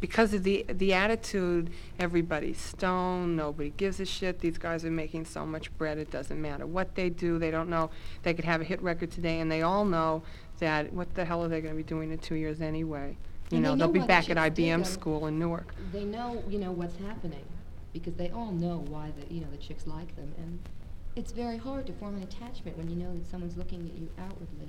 because of the, the attitude, everybody's stoned, nobody gives a shit, these guys are making so much bread, it doesn't matter what they do, they don't know, they could have a hit record today, and they all know that, what the hell are they gonna be doing in two years anyway? You And know, know they'll be back at IBM school in Newark. They know, you know, what's happening, because they all know why the, you know, the chicks like them, and it's very hard to form an attachment when you know that someone's looking at you outwardly.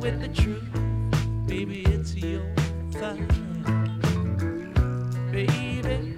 with the truth. Baby, it's your time. Baby.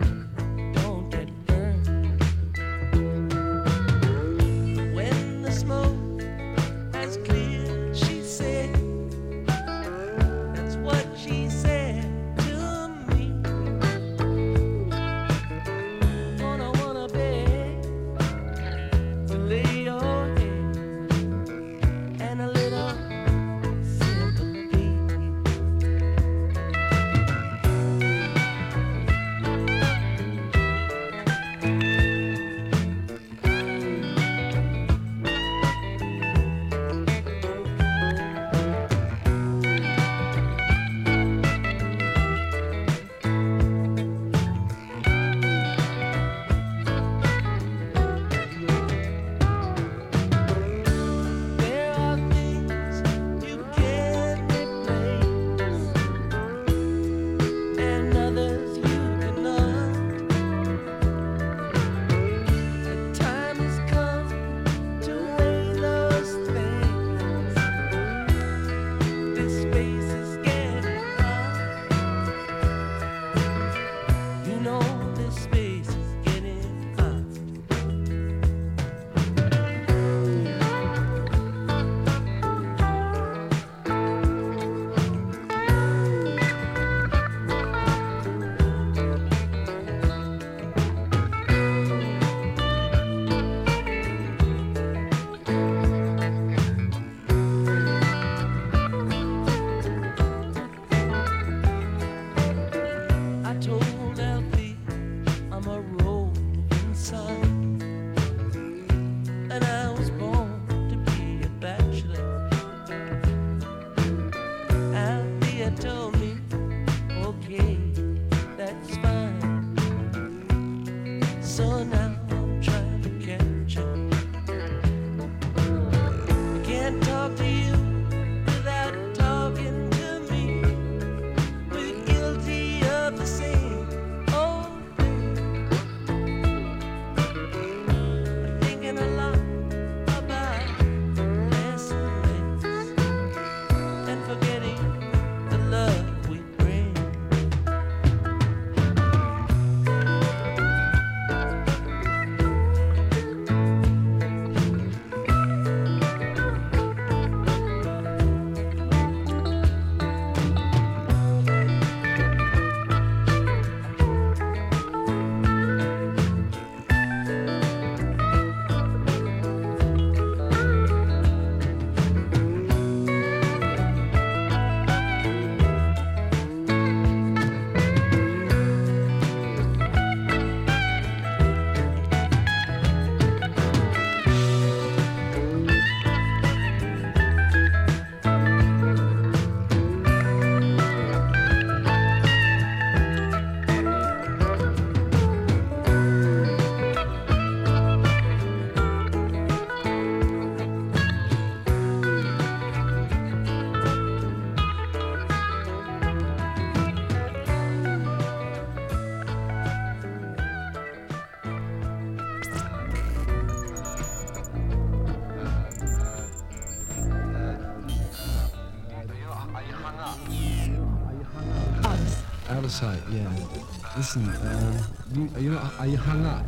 Listen, um, you, are, you not, are you hung up?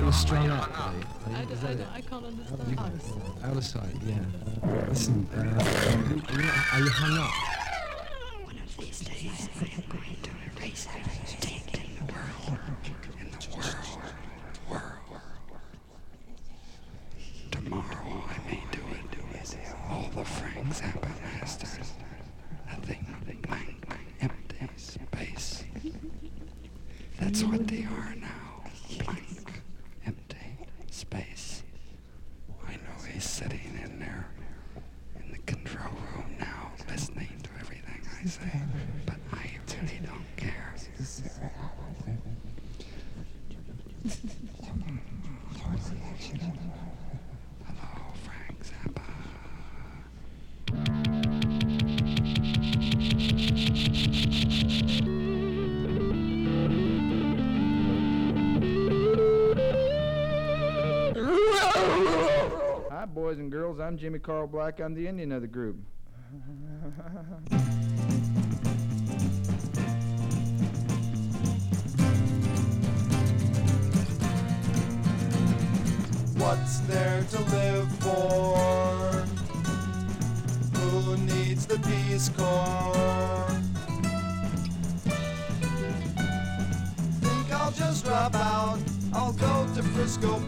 You're strung up, mate. Are you- is that it? I can't understand. You- Out of sight, yeah. Listen, uh, are, you are you hung up? Girls. I'm Jimmy Carl Black. I'm the Indian of the group. What's there to live for? Who needs the Peace Corps? Think I'll just drop out. I'll go to Frisco,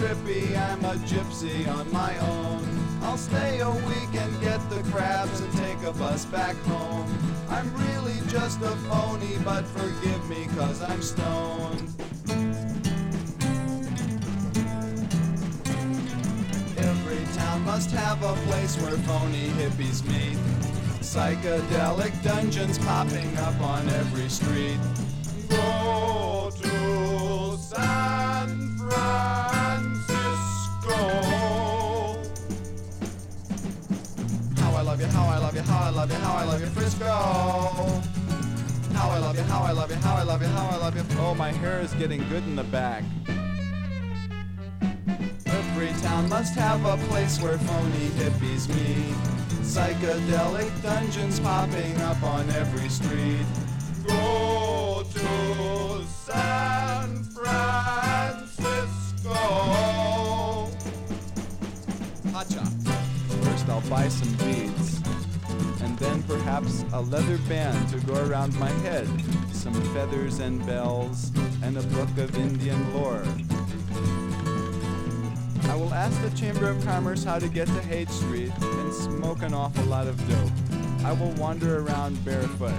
trippy. I'm a gypsy on my own. I'll stay a week and get the crabs and take a bus back home. I'm really just a phony, but forgive me cause I'm stoned. Every town must have a place where phony hippies meet. Psychedelic dungeons popping up on every street. Go to San Francisco. Love you, how I love you, how I love you, Frisco. How I love you, how I love you, how I love you, how I love you. Oh, my hair is getting good in the back. Every town must have a place where phony hippies meet. Psychedelic dungeons popping up on every street. A leather band to go around my head. Some feathers and bells, and a book of Indian lore. I will ask the Chamber of Commerce how to get to Haight Street and smoke an awful lot of dope. I will wander around barefoot.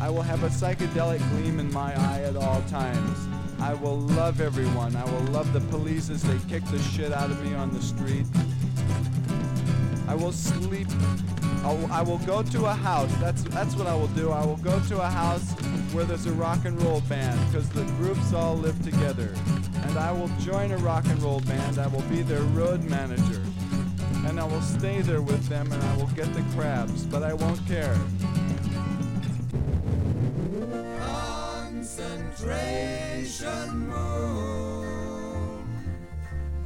I will have a psychedelic gleam in my eye at all times. I will love everyone. I will love the police as they kick the shit out of me on the street. I will sleep. I'll, go to a house. That's that's what I will do. I will go to a house where there's a rock and roll band because the groups all live together. And I will join a rock and roll band. I will be their road manager. And I will stay there with them and I will get the crabs, but I won't care. Concentration moon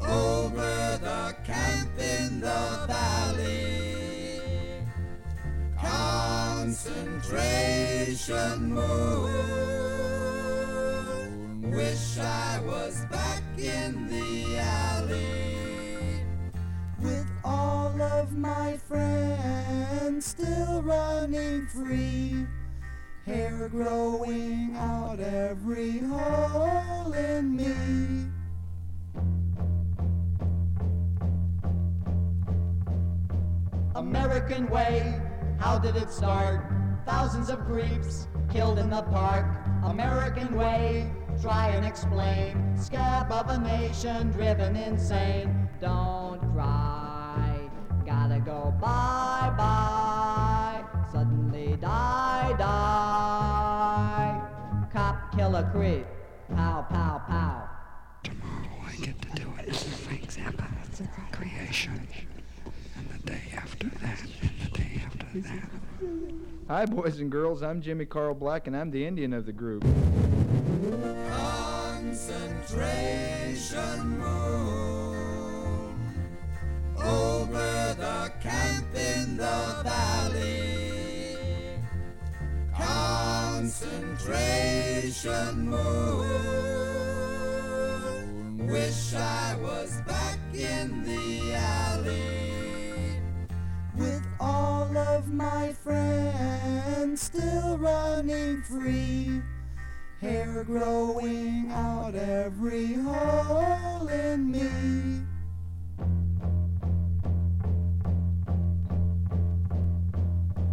over the camp in the valley. Concentration moon. Wish I was back in the alley with all of my friends still running free. Hair growing out every hole in me. American way, how did it start? Thousands of creeps killed in the park. American way, try and explain. Scab of a nation driven insane. Don't cry, gotta go bye bye. Suddenly die, die. Cop killer creep, pow, pow, pow. Tomorrow I get to do it. This is my example. It's a creation. Hi, boys and girls. I'm Jimmy Carl Black, and I'm the Indian of the group. Concentration moon over the camp in the valley. Concentration moon. Wish I was back in the alley all of my friends still running free. Hair growing out every hole in me.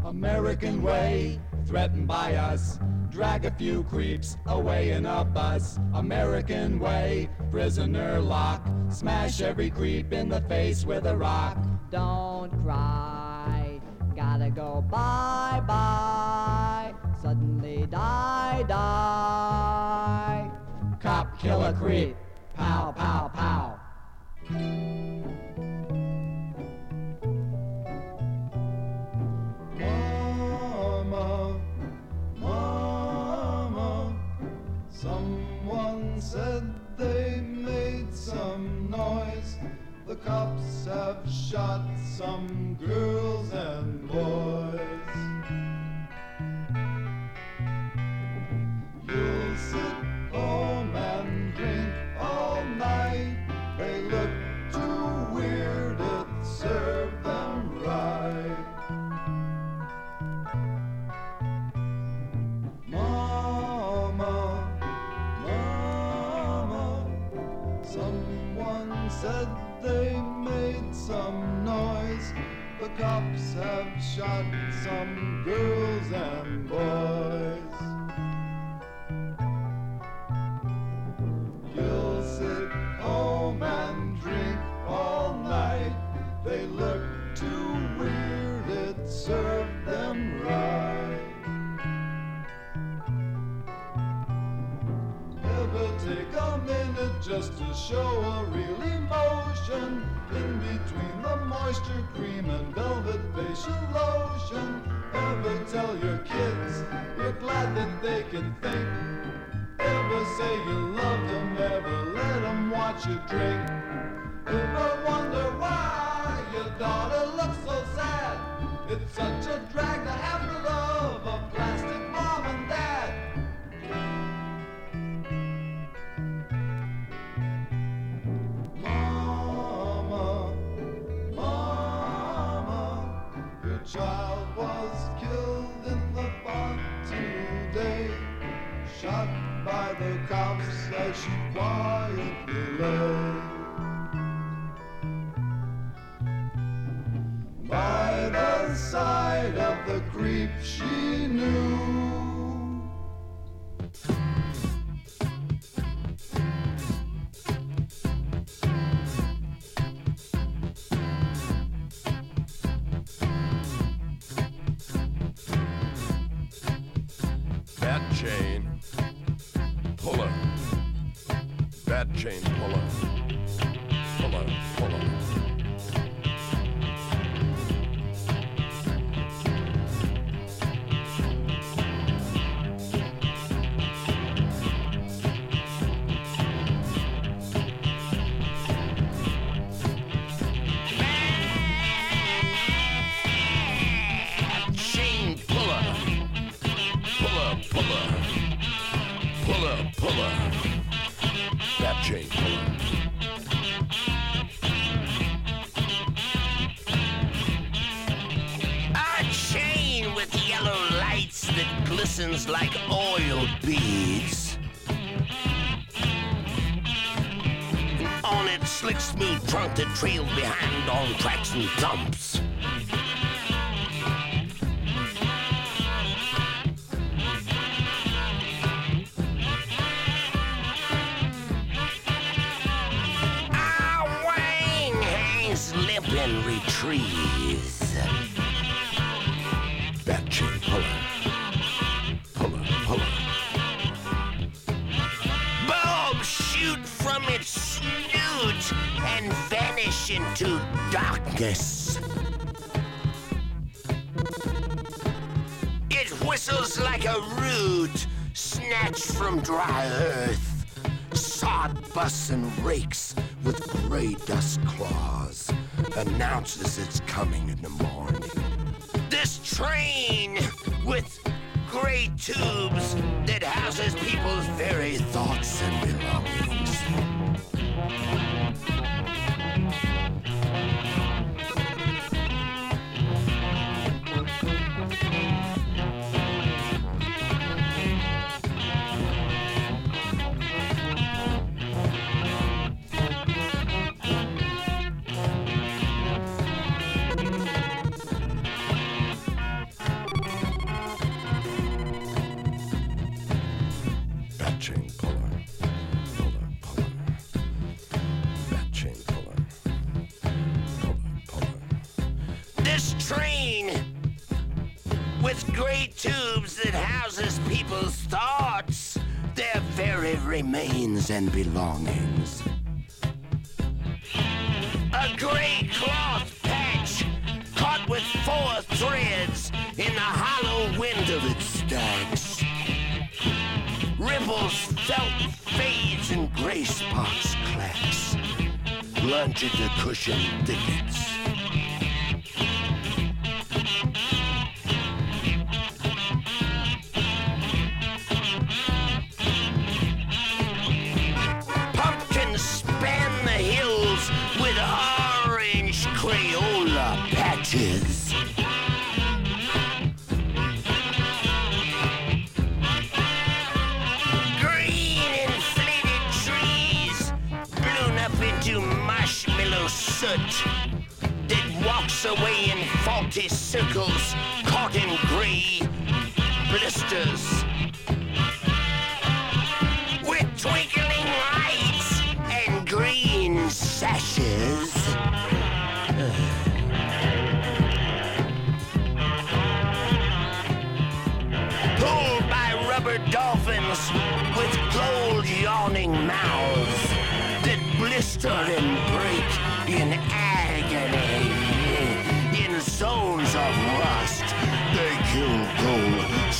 American way, threatened by us. Drag a few creeps away in a bus. American way, prisoner lock. Smash every creep in the face with a rock. Don't cry gonna go bye bye, suddenly die die. Cop killer creep. tell your kids you're glad that they can think. Ever say you love them, ever let them watch you drink. Announces it's and belongings. A gray cloth patch caught with four threads in the hollow wind of its stacks. Ripples, felt fades, and gray spots clacks. Lunch at the cushion thickets. Faulty circles caught in gray blisters with twinkling lights and green sashes. Pulled by rubber dolphins with gold yawning mouths that blister and break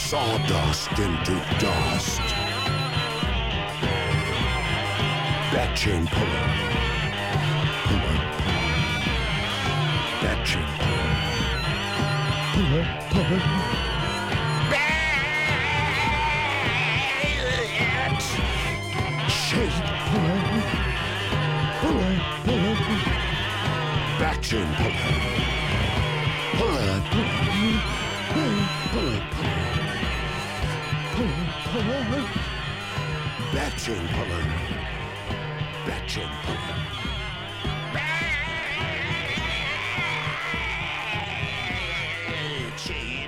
sawdust into dust. Bat chain puller. Puller, chain puller. Puller, puller. Puller. Puller, chain. Puller, Puller, puller. Bat chain puller. Bat chain puller. Chain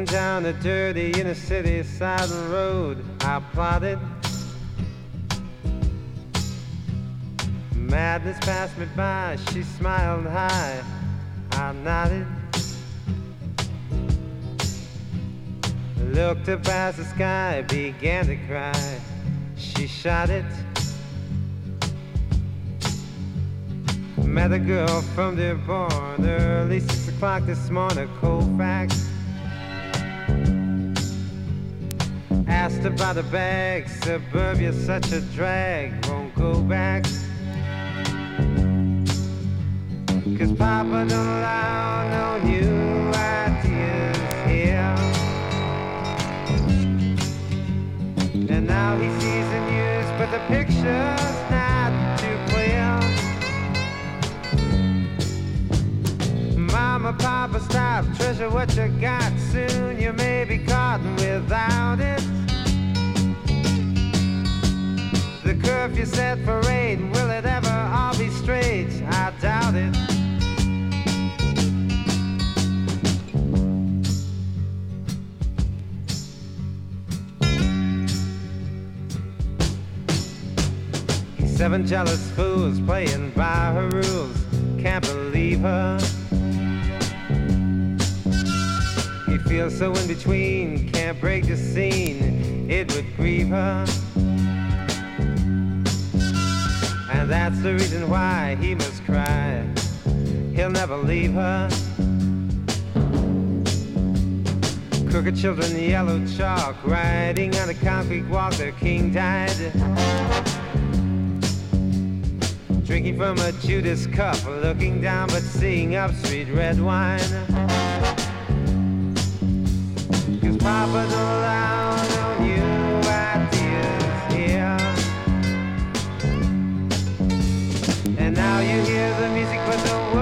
Going down a dirty inner city side road, I plotted. Madness passed me by, she smiled high, I nodded. Looked up as the sky began to cry, she shot it. Met a girl from Dearborn early six o'clock this morning, Colfax. About a bag, suburbia's such a drag, won't go back. Cause Papa don't allow no new ideas here. And now he sees the news, but the picture's not too clear. Mama, Papa, stop, treasure what you got. Soon you may be caught without it. The you set for eight, will it ever all be straight? I doubt it. Seven jealous fools playing by her rules. Can't believe her. He feels so in between, can't break the scene. It would grieve her. That's the reason why he must cry. He'll never leave her. Crooked children, yellow chalk, riding on a concrete walk. Their king died. Drinking from a Judas cup, looking down but seeing up street red wine. Cause Papa dusty Georgiana side of the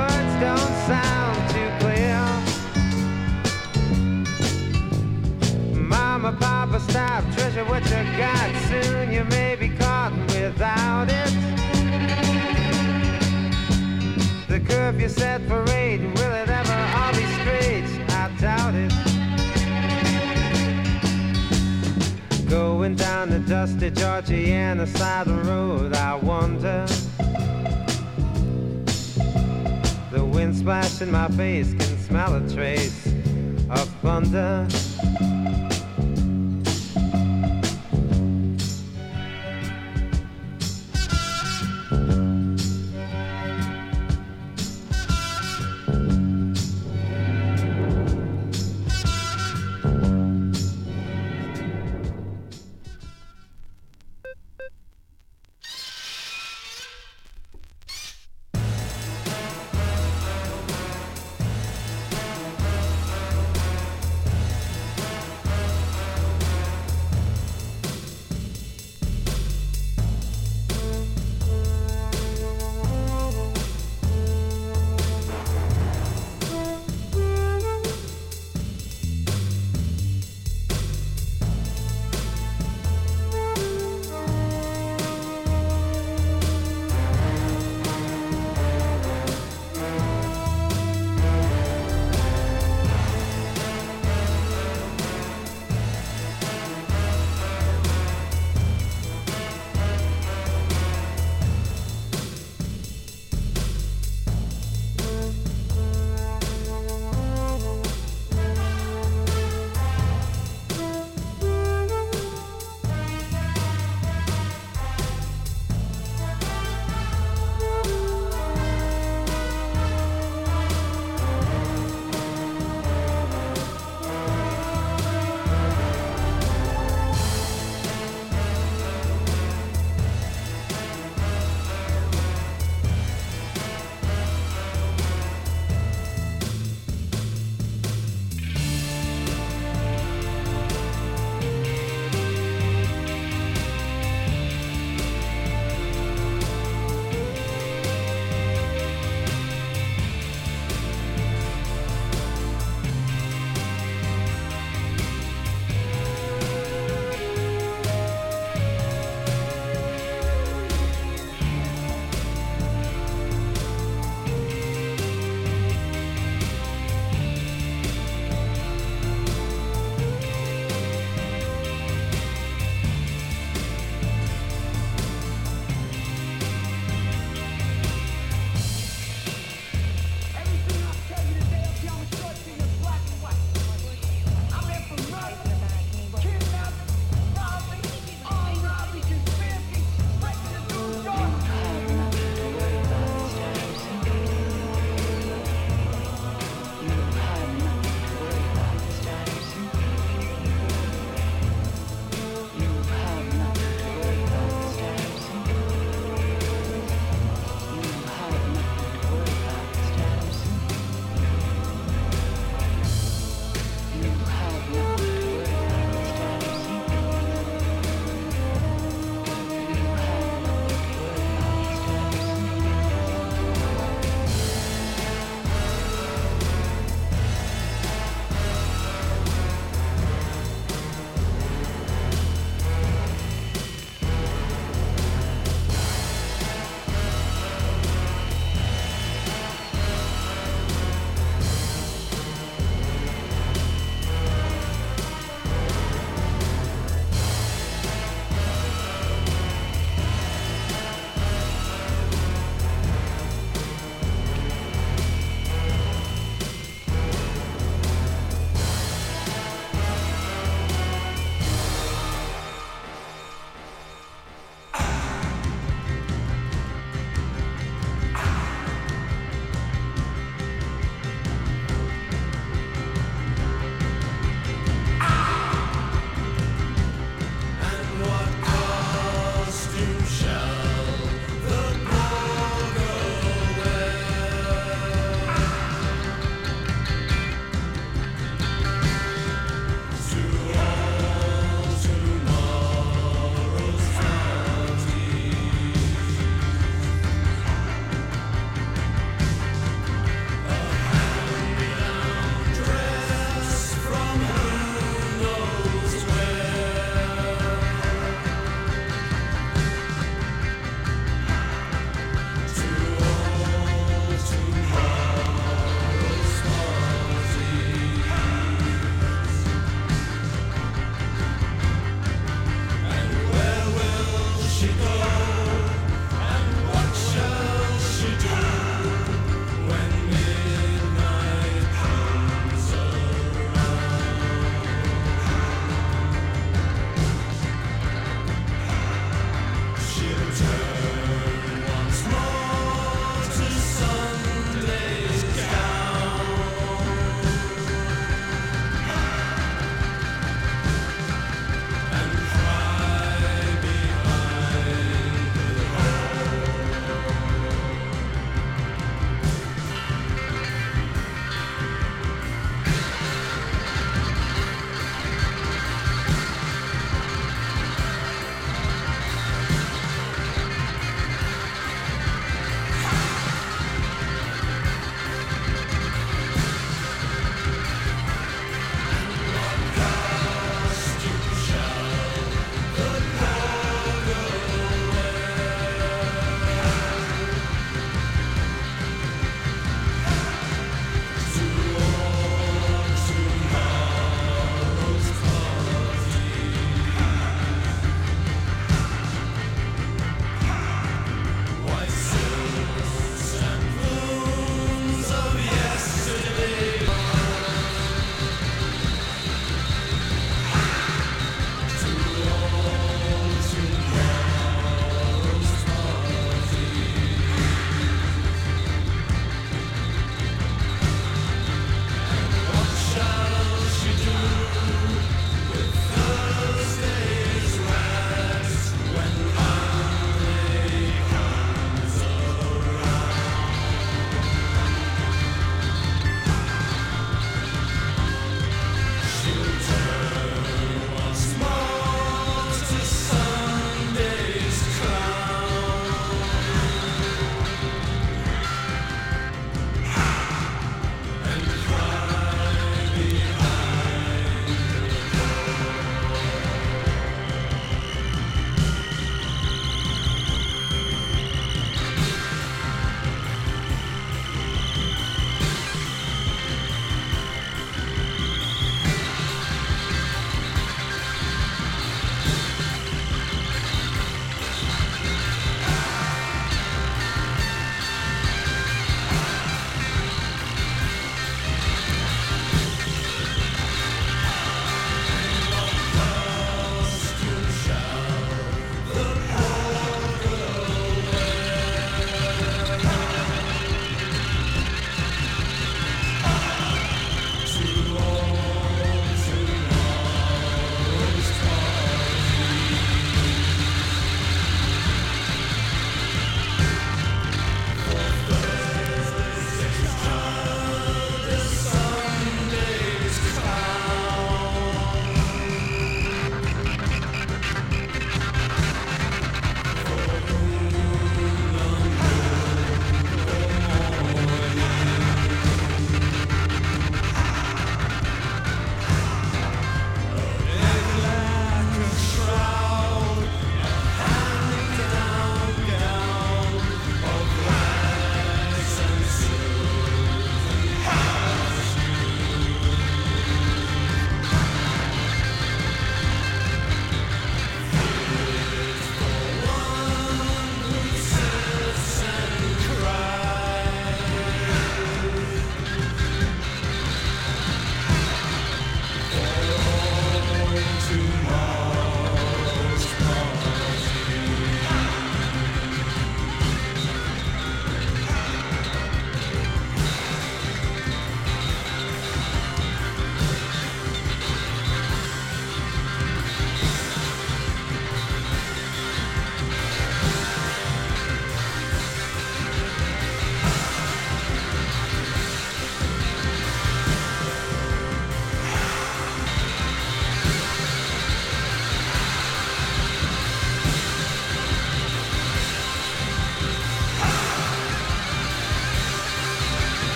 cup you got. Soon you may be caught without it. The curfew set for raid will it ever all be straight? I doubted. Going down the dusty Georgia side road, I wonder. The wind splashing my face can smell a trace of thunder.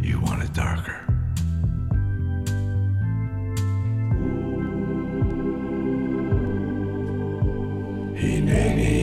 You want it darker. Hey, nay, nay,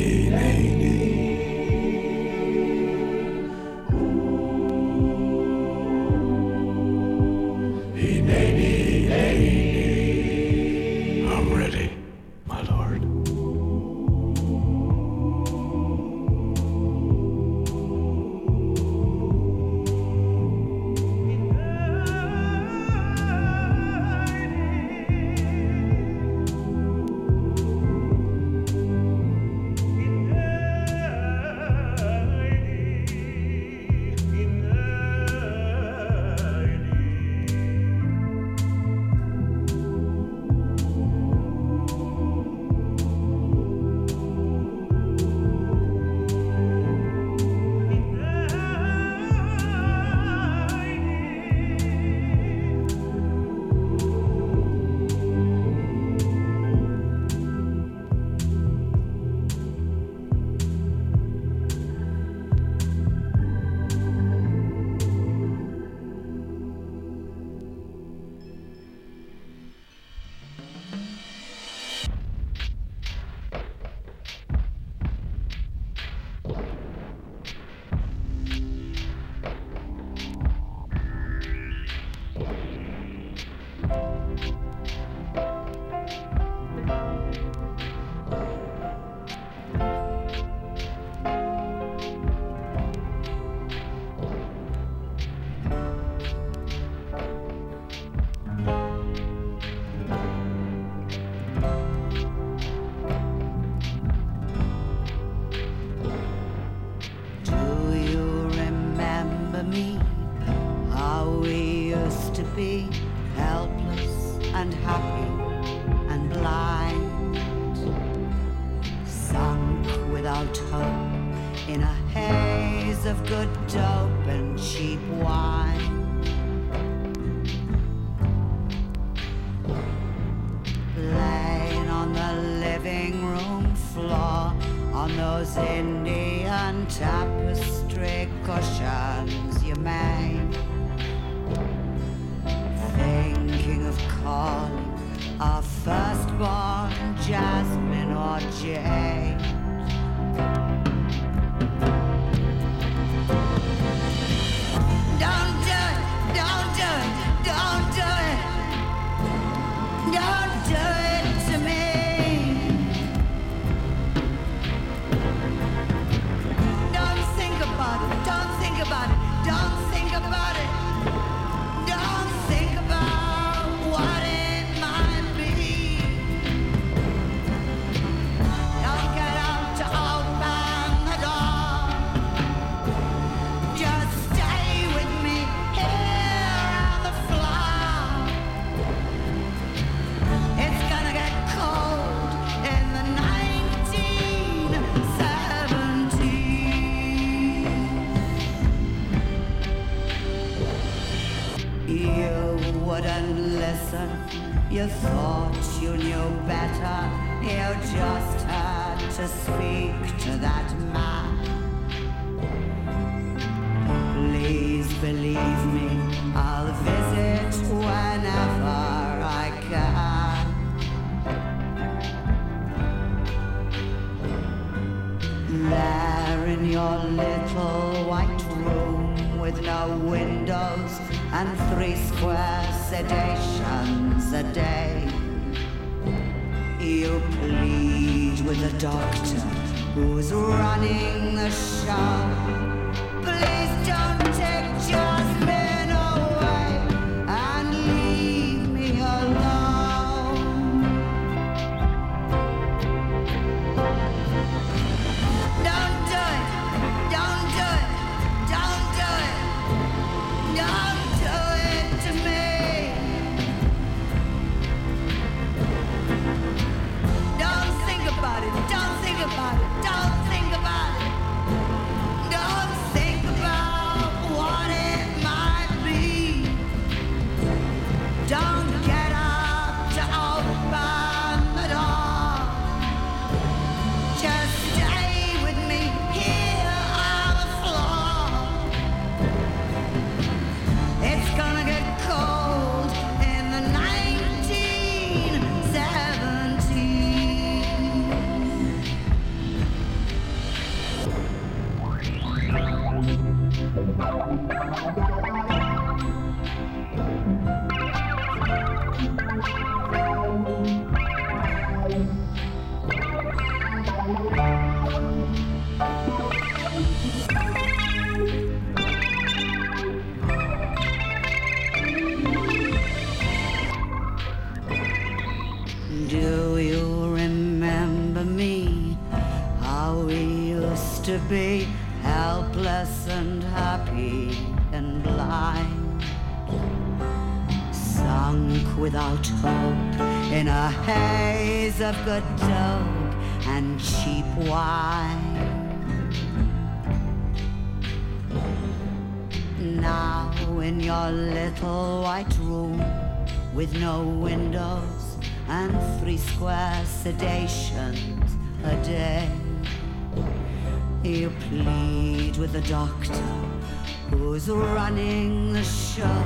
who's running the show.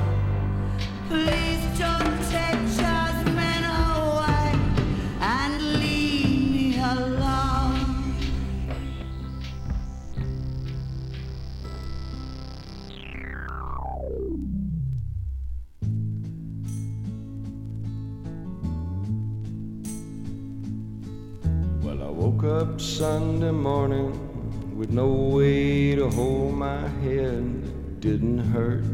Please don't take Jasmine away and leave me alone. Well, I woke up Sunday morning with no way to hold my head didn't hurt.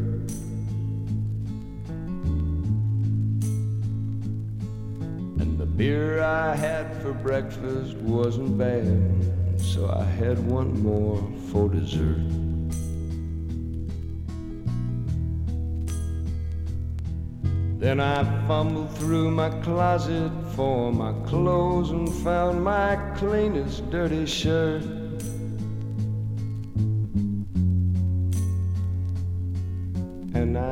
And the beer I had for breakfast wasn't bad, so I had one more for dessert. Then I fumbled through my closet for my clothes and found my cleanest dirty shirt.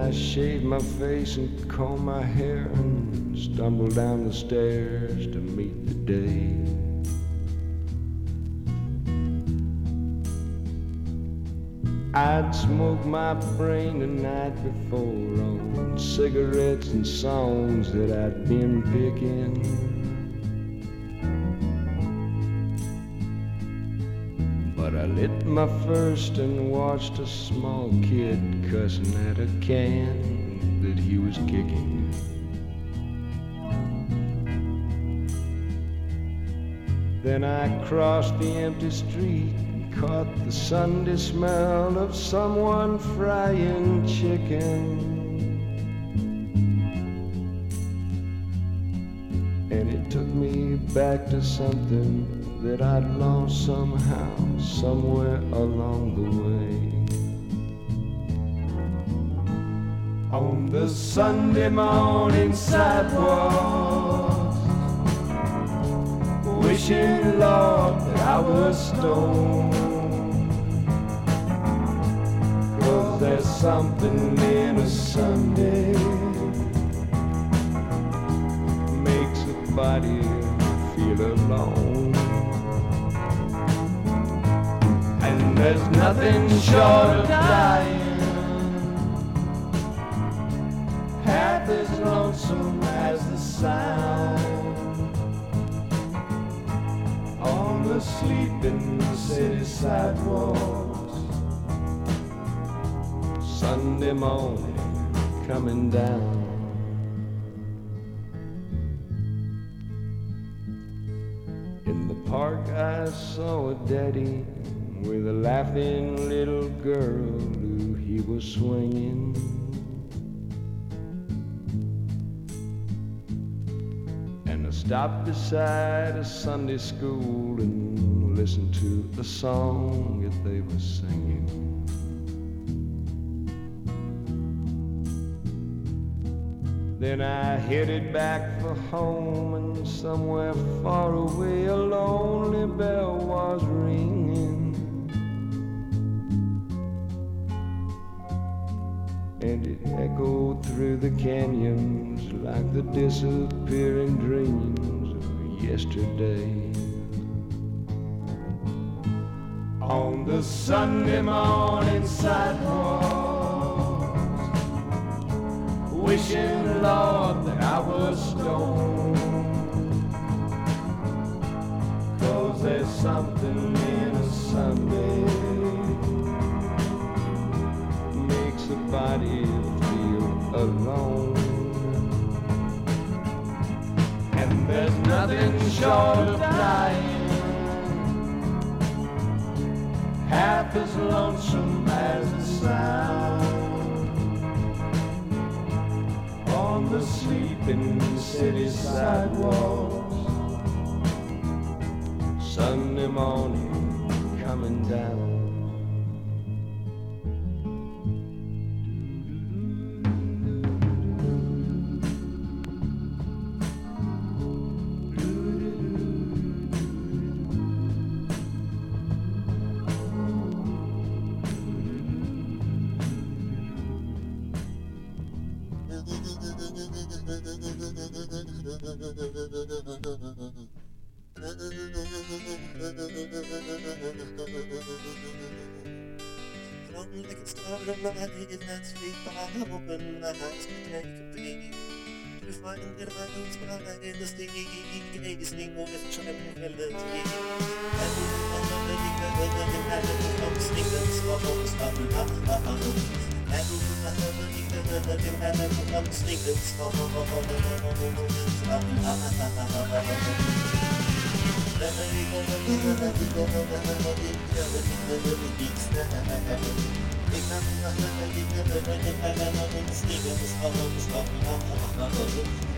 I shaved my face and combed my hair and stumbled down the stairs to meet the day. I'd smoked my brain the night before on cigarettes and songs that I'd been picking. Lit my first and watched a small kid cussing at a can that he was kicking. Then I crossed the empty street and caught the Sunday smell of someone frying chicken. And it took me back to something that I'd lost somehow, somewhere along the way. On the Sunday morning sidewalk, wishing, Lord, that I was stoned. Cause there's something in a Sunday makes a body feel alone. There's nothing short of dying half as lonesome as the sound on the sleeping city sidewalks. Sunday morning coming down. In the park, I saw a daddy with a laughing little girl who he was swinging. And I stopped beside a Sunday school and listened to the song that they were singing. Then I headed back for home, and somewhere far away a lonely bell was ringing. And it echoed through the canyons like the disappearing dreams of yesterday. On the Sunday morning sidewalk, wishing, Lord, that I was stoned. Cause there's something in a Sunday a feel alone. And there's nothing short of dying half as lonesome as the sound on the sleeping city sidewalks. Sunday morning coming down. To find that I don't spy in the sea, gazing with tranquility. And the melody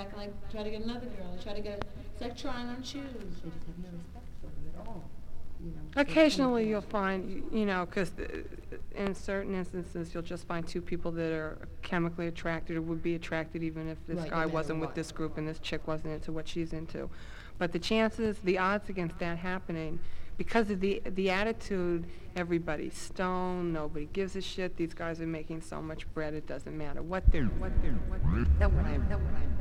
back and like try to get another girl. They try to get. It's like trying on shoes. They just have no respect for them at all. You know. Occasionally, you'll find, you know, because in certain instances, you'll just find two people that are chemically attracted or would be attracted even if this Right, no guy matter wasn't with what. this group and this chick wasn't into what she's into. But the chances, the odds against that happening, because of the, the attitude, everybody's stoned, nobody gives a shit, these guys are making so much bread, it doesn't matter what they're, what they're, what they're, that what I, that what I